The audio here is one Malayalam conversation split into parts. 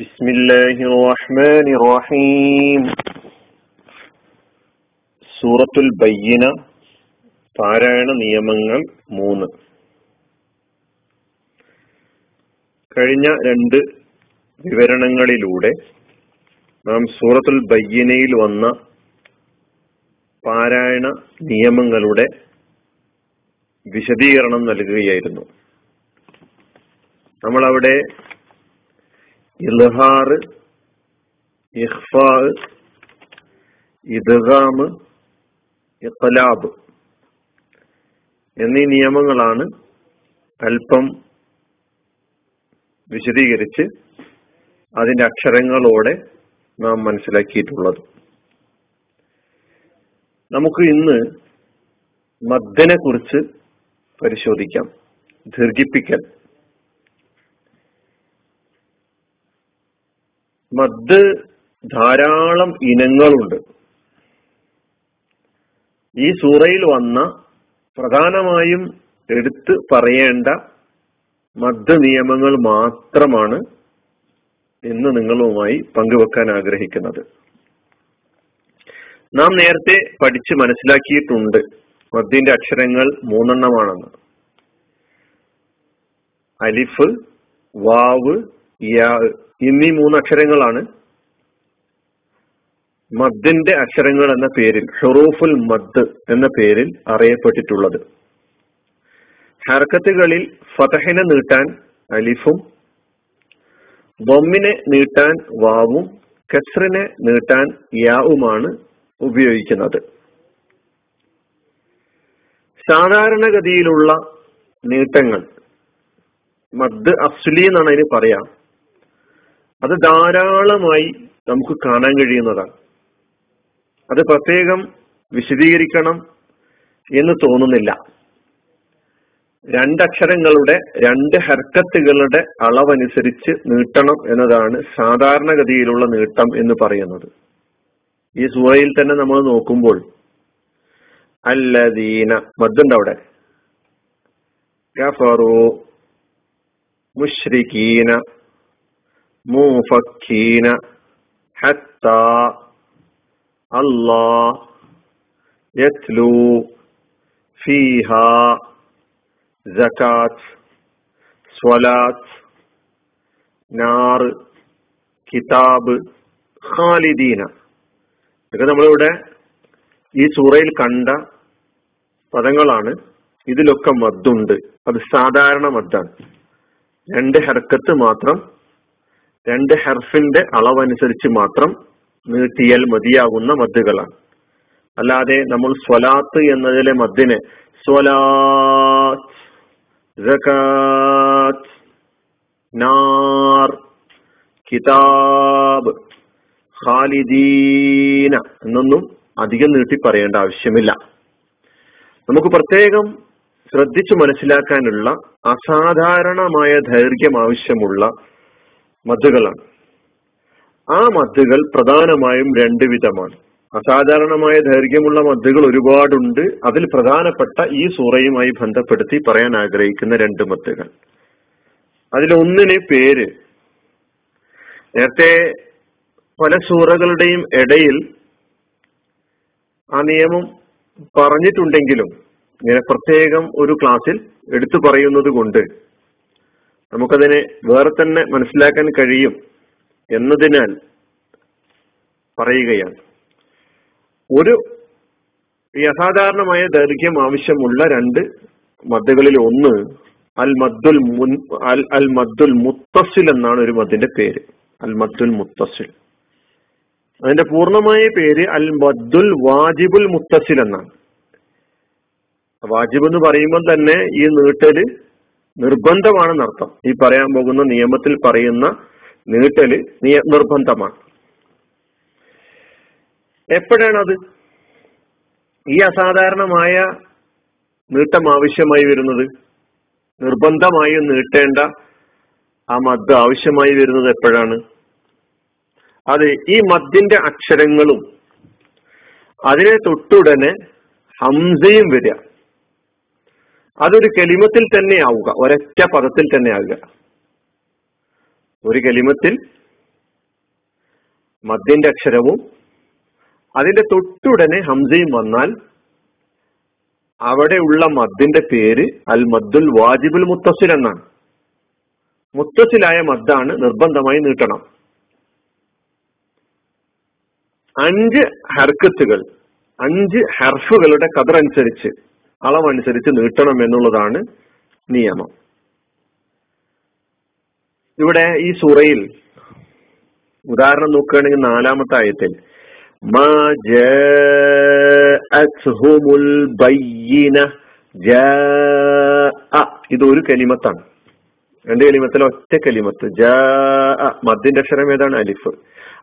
بسم الله الرحمن الرحيم സൂറത്തുൽ ബയ്യന പാരായണ നിയമങ്ങൾ മൂന്ന് കഴിഞ്ഞ രണ്ട് വിവരണങ്ങളിലൂടെ നാം സൂറത്തുൽ ബയ്യനയിൽ വന്ന പാരായണ നിയമങ്ങളുടെ വിശദീകരണം നൽകുകയായിരുന്നു നമ്മളവിടെ ഇൽഹാർ ഇഖ്ഫാ ഇദ്ഗാം ഇഖ്ലാബ് എന്നീ നിയമങ്ങളാണ് അല്പം വിശദീകരിച്ച് അതിന്റെ അക്ഷരങ്ങളോടെ നാം മനസ്സിലാക്കിയിട്ടുള്ളത്. നമുക്ക് ഇന്ന് മദ്ദനെ കുറിച്ച് പരിശോധിക്കാം ദീർഘിപ്പിക്കൽ. മദ് ധാരാളം ഇനങ്ങളുണ്ട്. ഈ സൂറയിൽ വന്ന പ്രധാനമായും എടുത്ത് പറയേണ്ട മദ് നിയമങ്ങൾ മാത്രമാണ് ഇന്ന് നിങ്ങളുമായി പങ്കുവെക്കാൻ ആഗ്രഹിക്കുന്നത്. നാം നേരത്തെ പഠിച്ച് മനസ്സിലാക്കിയിട്ടുണ്ട് മദ്ദിന്റെ അക്ഷരങ്ങൾ മൂന്നെണ്ണമാണെന്ന്. അലിഫ് വാവ് യാ എന്നീ മൂന്ന് അക്ഷരങ്ങളാണ് മദ്ദിന്റെ അക്ഷരങ്ങൾ എന്ന പേരിൽ ഷൊറൂഫുൽ മദ് എന്ന പേരിൽ അറിയപ്പെട്ടിട്ടുള്ളത്. ഹർക്കത്തുകളിൽ ഫതഹിനെ നീട്ടാൻ അലിഫും ബൊമ്മിനെ നീട്ടാൻ വാവും കസ്റിനെ നീട്ടാൻ യാവുമാണ് ഉപയോഗിക്കുന്നത്. സാധാരണഗതിയിലുള്ള നീട്ടങ്ങൾ മദ് അഫ്സുലി എന്നാണ് അതിന് പറയാം. അത് ധാരാളമായി നമുക്ക് കാണാൻ കഴിയുന്നതാണ്. അത് പ്രത്യേകം വിശദീകരിക്കണം എന്ന് തോന്നുന്നില്ല. രണ്ടക്ഷരങ്ങളുടെ രണ്ട് ഹർക്കത്തുകളുടെ അളവനുസരിച്ച് നീട്ടണം എന്നതാണ് സാധാരണഗതിയിലുള്ള നീട്ടം എന്ന് പറയുന്നത്. ഈ സൂറയിൽ തന്നെ നമ്മൾ നോക്കുമ്പോൾ അല്ലദീന മദ്ദുണ്ട് അവിടെ. ഗഫറു മുഷ്രിഖീന മൂഫക്കീന ഹത്ത അല്ലാ യത്ലു ഫീഹ സകാത്ത് സ്വലാത്ത് നാർ കിതാബ് ഖാലിദീന ഇതൊക്കെ നമ്മളിവിടെ ഈ സൂറയിൽ കണ്ട പദങ്ങളാണ്. ഇതിലൊക്കെ മദ്ദുണ്ട്. അത് സാധാരണ മദ്ദാണ്. രണ്ട് ഹർക്കത്ത് മാത്രം രണ്ട് ഹെർഫിന്റെ അളവനുസരിച്ച് മാത്രം നീട്ടിയാൽ മതിയാകുന്ന മദ്ദുകളാണ്. അല്ലാതെ നമ്മൾ സ്വലാത്ത് എന്നതിലെ മദ്ദിനെ സ്വലാത്ത് സകാത്ത് നാർ കിതാബ് ഖാലിദീന എന്നൊന്നും അധികം നീട്ടി പറയേണ്ട ആവശ്യമില്ല. നമുക്ക് പ്രത്യേകം ശ്രദ്ധിച്ചു മനസ്സിലാക്കാനുള്ള അസാധാരണമായ ദൈർഘ്യം ആവശ്യമുള്ള മദ്ദുകളാണ്. ആ മദ്ദുകൾ പ്രധാനമായും രണ്ട് വിധമാണ്. അസാധാരണമായ ദൈർഘ്യമുള്ള മദ്ദുകൾ ഒരുപാടുണ്ട്. അതിൽ പ്രധാനപ്പെട്ട ഈ സൂറയുമായി ബന്ധപ്പെടുത്തി പറയാൻ ആഗ്രഹിക്കുന്ന രണ്ട് മദ്ദുകൾ. അതിലൊന്നിന് പേര്. നേരത്തെ പല സൂറകളുടെയും ഇടയിൽ ആ നിയമം പറഞ്ഞിട്ടുണ്ടെങ്കിലും ഇങ്ങനെ പ്രത്യേകം ഒരു ക്ലാസ്സിൽ എടുത്തു പറയുന്നത് കൊണ്ട് നമുക്കതിനെ വേറെ തന്നെ മനസ്സിലാക്കാൻ കഴിയും എന്നതിനാൽ പറയുകയാണ്. ഒരു അസാധാരണമായ ദൈർഘ്യം ആവശ്യമുള്ള രണ്ട് മദ്ദുകളിൽ ഒന്ന് അൽ മദ്ദുൽ മുൻ അൽ അൽ മദ്ദുൽ മുത്തസിൽ എന്നാണ് ഒരു മദ്ദിന്റെ പേര്. അൽ മദ്ദുൽ മുത്തസിൽ അതിന്റെ പൂർണമായ പേര് അൽ മദ്ദുൽ വാജിബുൽ മുത്തസിൽ എന്നാണ്. വാജിബ് എന്ന് പറയുമ്പോൾ തന്നെ ഈ നീട്ടൽ നിർബന്ധമാണെന്നർത്ഥം ഈ പറയാൻ പോകുന്ന നിയമത്തിൽ പറയുന്ന നീട്ടൽ നിയ നിർബന്ധമാണ്. എപ്പോഴാണത്? ഈ അസാധാരണമായ നീട്ടം ആവശ്യമായി വരുന്നത്? നിർബന്ധമായി നീട്ടേണ്ട ആ മദ് ആവശ്യമായി വരുന്നത് എപ്പോഴാണ്? അത് ഈ മദ്ദിന്റെ അക്ഷരങ്ങളും അതിനെ തൊട്ടുടനെ ഹംസയും വരിക. അതൊരു കെലിമത്തിൽ തന്നെ ആവുക. ഒരൊറ്റ പദത്തിൽ തന്നെ ആവുക. ഒരു കെലിമത്തിൽ മദ്യന്റെ അക്ഷരവും അതിന്റെ തൊട്ടുടനെ ഹംസയും വന്നാൽ അവിടെയുള്ള മദ്ദിന്റെ പേര് അൽ മദ്ദുൽ വാജിബുൽ മുത്തസിൽ എന്നാണ്. മുത്തസിലായ മദ്ദാണ് നിർബന്ധമായി നീട്ടണം. അഞ്ച് ഹർക്കത്തുകൾ അഞ്ച് ഹർഫുകളുടെ കതറനുസരിച്ച് അളവനുസരിച്ച് നീട്ടണം എന്നുള്ളതാണ് നിയമം. ഇവിടെ ഈ സുറയിൽ ഉദാഹരണം നോക്കുകയാണെങ്കിൽ നാലാമത്തെ ആയത്തിൽ ഇത് ഒരു കലിമത്താണ്. രണ്ട് കലിമത്തിലെ ഒറ്റ കലിമത്ത് ജ മദ്യന്റെ അക്ഷരം ഏതാണ്? അലിഫ്.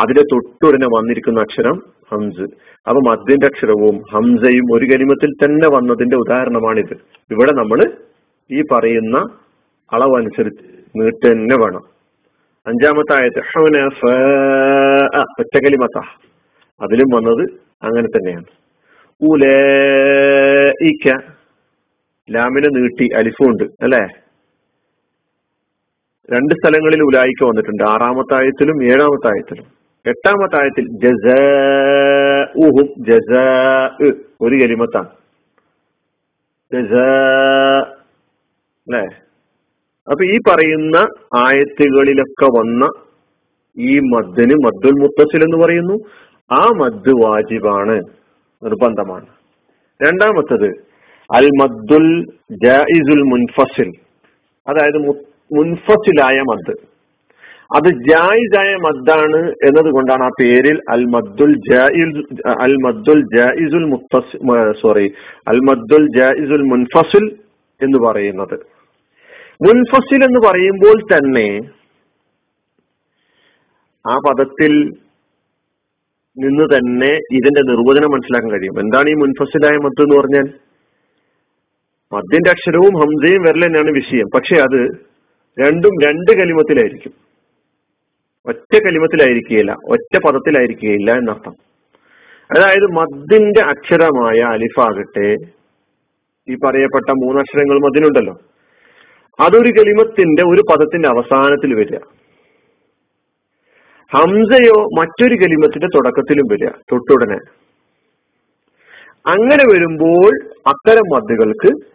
അതിന്റെ തൊട്ടുടനെ വന്നിരിക്കുന്ന അക്ഷരം ഹംസ്. അപ്പൊ മദ്യന്റെ അക്ഷരവും ഹംസയും ഒരു കലിമത്തിൽ തന്നെ വന്നതിന്റെ ഉദാഹരണമാണിത്. ഇവിടെ നമ്മൾ ഈ പറയുന്ന അളവനുസരിച്ച് നീട്ട് തന്നെ വേണം അഞ്ചാമത്തെ ആയത് ഒറ്റ അതിലും വന്നത് അങ്ങനെ തന്നെയാണ്. ഉലേക്ക ലാമിനെ നീട്ടി അലിഫുണ്ട് അല്ലേ? രണ്ട് സ്ഥലങ്ങളിൽ ഉലായിക്ക വന്നിട്ടുണ്ട്. ആറാമത്തായത്തിലും ഏഴാമത്തായത്തിലും. എട്ടാമത്തെ ആയത്തിൽ ജസ ഊഹും ജസ ഒരു കരിമത്താണ് അല്ലേ? അപ്പൊ ഈ പറയുന്ന ആയത്തുകളിലൊക്കെ വന്ന ഈ മദ്ദിന് മദ്ദുൽ മുത്തസിൽ എന്ന് പറയുന്നു. ആ മദ് വാജിബാണ്. നിർബന്ധമാണ്. രണ്ടാമത്തത് അൽ മദ്ദുൽ ജായിസുൽ മുൻഫസിൽ. അതായത് മുൻഫസിലായ മദ് അത് ജായിസായ മദ്ദാണ് എന്നതുകൊണ്ടാണ് ആ പേരിൽ അൽ മദ്ദുൽ അൽ മദ്ദുൽ ജായിസുൽ സോറി അൽ മദ്ദുൽ ജായിസുൽ മുൻഫസിൽ എന്ന് പറയുന്നത്. മുൻഫസിൽ എന്ന് പറയുമ്പോൾ തന്നെ ആ പദത്തിൽ നിന്ന് തന്നെ ഇതിന്റെ നിർവചനം മനസ്സിലാക്കാൻ കഴിയും. എന്താണ് ഈ മുൻഫസിലായ മദ് എന്ന് പറഞ്ഞാൽ? മദ്യന്റെ അക്ഷരവും ഹംസയും വരൽ വിഷയം. പക്ഷെ അത് രണ്ടും രണ്ട് കലിമത്തിലായിരിക്കും. ഒറ്റ കലിമത്തിലായിരിക്കുകയില്ല ഒറ്റ പദത്തിലായിരിക്കുകയില്ല എന്നർത്ഥം. അതായത് മദ്ദിന്റെ അക്ഷരമായ അലിഫാകട്ടെ ഈ പറയപ്പെട്ട മൂന്നക്ഷരങ്ങൾ അതിനുണ്ടല്ലോ അതൊരു കലിമത്തിന്റെ ഒരു പദത്തിന്റെ അവസാനത്തിൽ വരിക. ഹംസയോ മറ്റൊരു കലിമത്തിന്റെ തുടക്കത്തിലും വരിക തൊട്ടുടനെ. അങ്ങനെ വരുമ്പോൾ അത്തരം മദ്ദുകൾക്ക്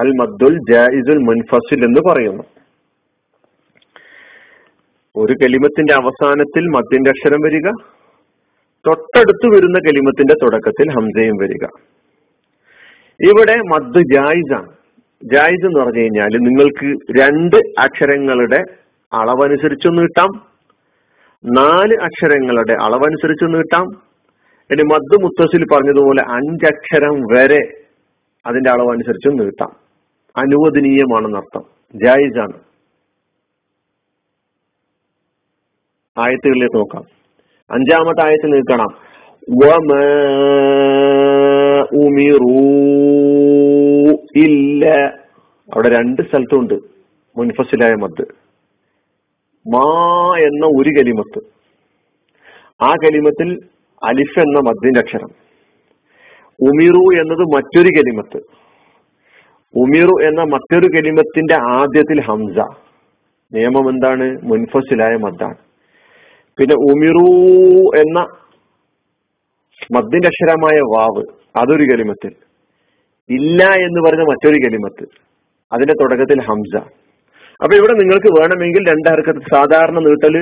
അൽ മദ്ദുൽ ജായിസുൽ മുൻഫസിൽ എന്ന് പറയുന്നു. ഒരു കലിമത്തിന്റെ അവസാനത്തിൽ മദ്യന്റെ അക്ഷരം വരിക തൊട്ടടുത്ത് വരുന്ന കലിമത്തിന്റെ തുടക്കത്തിൽ ഹംസയും വരിക. ഇവിടെ മദ് ജായിസാണ്. ജായിസ് എന്ന് പറഞ്ഞു കഴിഞ്ഞാൽ നിങ്ങൾക്ക് രണ്ട് അക്ഷരങ്ങളുടെ അളവനുസരിച്ചൊന്ന് കിട്ടാം നാല് അക്ഷരങ്ങളുടെ അളവനുസരിച്ചൊന്ന് കിട്ടാം. ഇനി മദ് മുത്തസിൽ പറഞ്ഞതുപോലെ അഞ്ചക്ഷരം വരെ അതിന്റെ അളവനുസരിച്ചൊന്ന് കിട്ടാം. അനുവദനീയമാണെന്നർത്ഥം. ജായിസാണ്. ആയത്തുകളിലേക്ക് നോക്കാം. അഞ്ചാമത്തെ ആയത്തിൽ നിൽക്കണം. ഇല്ല. അവിടെ രണ്ട് സ്ഥലത്തുണ്ട്. മുൻഫസിലായ മദ്. മാ എന്ന ഒരു കലിമത്ത്. ആ കലിമത്തിൽ അലിഫ് എന്ന മദ്ദിന്റെ അക്ഷരം. ഉമിറു എന്നത് മറ്റൊരു കലിമത്ത്. ഉമിറു എന്ന മറ്റൊരു കലിമത്തിന്റെ ആദ്യത്തിൽ ഹംസ. നിയമം എന്താണ്? മുൻഫസിലായ മദ്ദാണ്. പിന്നെ ഉമിറു എന്ന മദ്ദിന്റെ അക്ഷരമായ വാവ് അതൊരു കലിമത്തിൽ ഇല്ല എന്ന് പറഞ്ഞ മറ്റൊരു കലിമത്ത്. അതിന്റെ തുടക്കത്തിൽ ഹംസ. അപ്പൊ ഇവിടെ നിങ്ങൾക്ക് വേണമെങ്കിൽ രണ്ടർക്കത്ത് സാധാരണ നീട്ടൽ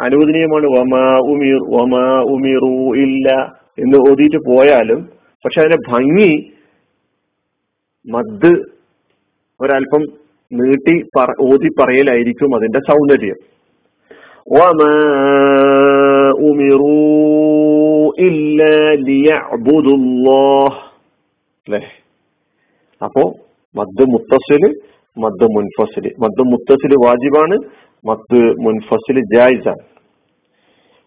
അനുവദനീയമാണ്. വമാ ഉമീർ വമാ ഉമീറു ഇല്ല എന്ന് ഓതിയിട്ട് പോയാലും പക്ഷെ അതിന്റെ ഭംഗി മദ് ഒരല്പം നീട്ടി ഓതി പറയലായിരിക്കും അതിന്റെ സൗന്ദര്യം. വമാ ഉമിറു ഇല്ല ലിയഅ്ബുദുല്ലാഹ് അപ്പോ മദ് മുത്തസിൽ മദ് മുൻഫസിൽ. മദ് മുത്തസിൽ വാജിബാണ് മദ് മുൻഫസിൽ ജായിസാണ്.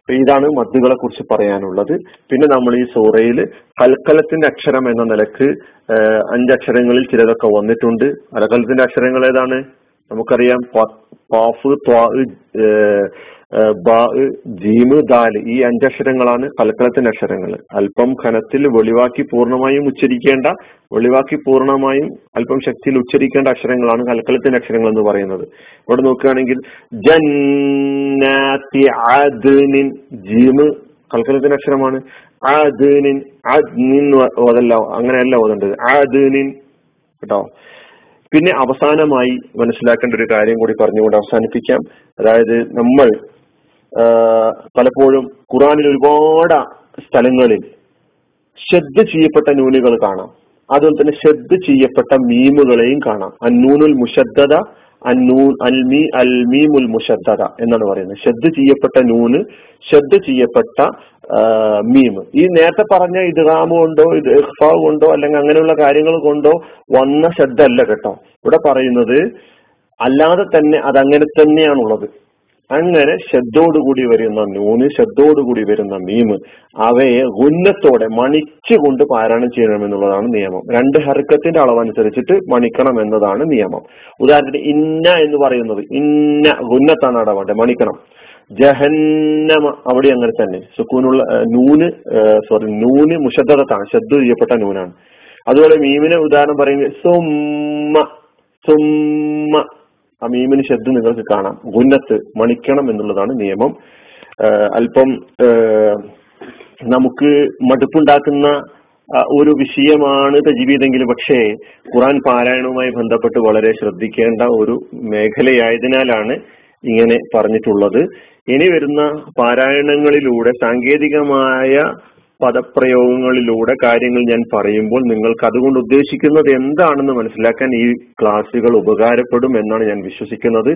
ഇതാണ് മദ്ദുകളെ കുറിച്ച് പറയാനുള്ളത്. പിന്നെ നമ്മൾ ഈ സൂറയിൽ കൽക്കലത്തിന്റെ അക്ഷരം എന്ന നിലയ്ക്ക് അഞ്ചക്ഷരങ്ങളിൽ ചിലതൊക്കെ വന്നിട്ടുണ്ട്. അലക്കലത്തിന്റെ അക്ഷരങ്ങൾ ഏതാണ്? നമുക്കറിയാം പാഫ് ജീമ് ദാൽ ഈ അഞ്ചക്ഷരങ്ങളാണ് കൽക്കളത്തിന്റെ അക്ഷരങ്ങൾ. അല്പം ഖനത്തിൽ വെളിവാക്കി പൂർണമായും ഉച്ചരിക്കേണ്ട വെളിവാക്കി പൂർണമായും അല്പം ശക്തിയിൽ ഉച്ചരിക്കേണ്ട അക്ഷരങ്ങളാണ് കൽക്കളത്തിന്റെ അക്ഷരങ്ങൾ എന്ന് പറയുന്നത്. ഇവിടെ നോക്കുകയാണെങ്കിൽ ജന്നാത്തി ജീമ് കൽക്കലത്തിന്റെ അക്ഷരമാണ്. ആദ്നിൻ അങ്ങനെയല്ല ഓതേണ്ടത്. ആദ്നിൻ കേട്ടോ? പിന്നെ അവസാനമായി മനസ്സിലാക്കേണ്ട ഒരു കാര്യം കൂടി പറഞ്ഞുകൊണ്ട് അവസാനിപ്പിക്കാം. അതായത് നമ്മൾ പലപ്പോഴും ഖുറാനിൽ ഒരുപാട് സ്ഥലങ്ങളിൽ ശ്രദ്ധ ചെയ്യപ്പെട്ട നൂനുകൾ കാണാം. അതുപോലെ തന്നെ ശ്രദ്ധ ചെയ്യപ്പെട്ട മീമുകളെയും കാണാം. അന്നൂനുൽ മുഷദ്ദത അന്നൂൻ അൽമി അൽമീമുൽ മുഷദ്ദത എന്നാണ് പറയുന്നത്. ശ്രദ്ധ ചെയ്യപ്പെട്ട നൂന് ശ്രദ്ധ ചെയ്യപ്പെട്ട മീം. ഈ നേരത്തെ പറഞ്ഞ ഇദ്ഗാമ് കൊണ്ടോ ഇത് ഇഹ്ഫാവ് കൊണ്ടോ അല്ലെങ്കിൽ അങ്ങനെയുള്ള കാര്യങ്ങൾ കൊണ്ടോ വന്ന ശ്രദ്ധയല്ല കേട്ടോ. ഇവിടെ പറയുന്നത് അല്ലാതെ തന്നെ അതങ്ങനെ തന്നെയാണുള്ളത്. അങ്ങനെ ശബ്ദോടുകൂടി വരുന്ന നൂന് ശബ്ദോടുകൂടി വരുന്ന മീമ് അവയെ ഉന്നത്തോടെ മണിച്ചുകൊണ്ട് പാരായണം ചെയ്യണമെന്നുള്ളതാണ് നിയമം. രണ്ട് ഹർക്കത്തിന്റെ അളവനുസരിച്ചിട്ട് മണിക്കണം എന്നതാണ് നിയമം. ഉദാഹരണത്തിന് ഇന്ന എന്ന് പറയുന്നത് ഇന്ന ഉന്നത്താണ് അടവാണ്ട് മണിക്കണം. ജഹന്നമ അവിടെ അങ്ങനെ തന്നെ. സുക്കൂനുള്ള നൂന് സോറി നൂന് മുഷദ്ദത്താണ് ശബ്ദ ചെയ്യപ്പെട്ട നൂനാണ്. അതുപോലെ മീമിനെ ഉദാഹരണം പറയുന്നത് സുമ്മ സുമ്മ. ആ മീമിന് ശബ്ദം നിങ്ങൾക്ക് കാണാം. ഗുന്നത്ത് മണിക്കണം എന്നുള്ളതാണ് നിയമം. അല്പം നമുക്ക് മടുപ്പുണ്ടാക്കുന്ന ഒരു വിഷയമാണ് തജീവിതെങ്കിലും പക്ഷേ ഖുറാൻ പാരായണവുമായി ബന്ധപ്പെട്ട് വളരെ ശ്രദ്ധിക്കേണ്ട ഒരു മേഖലയായതിനാലാണ് ഇങ്ങനെ പറഞ്ഞിട്ടുള്ളത്. ഇനി വരുന്ന പാരായണങ്ങളിലൂടെ സാങ്കേതികമായ പദപ്രയോഗങ്ങളിലൂടെ കാര്യങ്ങൾ ഞാൻ പറയുമ്പോൾ നിങ്ങൾക്ക് അതുകൊണ്ട് ഉദ്ദേശിക്കുന്നത് എന്താണെന്ന് മനസ്സിലാക്കാൻ ഈ ക്ലാസ്സുകൾ ഉപകാരപ്പെടും എന്നാണ് ഞാൻ വിശ്വസിക്കുന്നത്.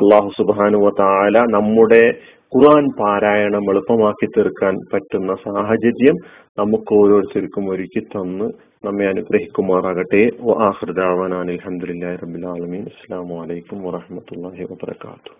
അള്ളാഹു സുബാനുവ താല നമ്മുടെ ഖുർആൻ പാരായണം എളുപ്പമാക്കി തീർക്കാൻ പറ്റുന്ന സാഹചര്യം നമുക്ക് ഓരോരുത്തർക്കും ഒരുക്കി തന്ന് നമ്മെ അനുഗ്രഹിക്കുമാറാകട്ടെ. അലഹമുല്ലാ റബിൻ ആലമീൻ. അസ്സാം വലൈക്കും വാഹമത്തല്ലാഹി വാത്തു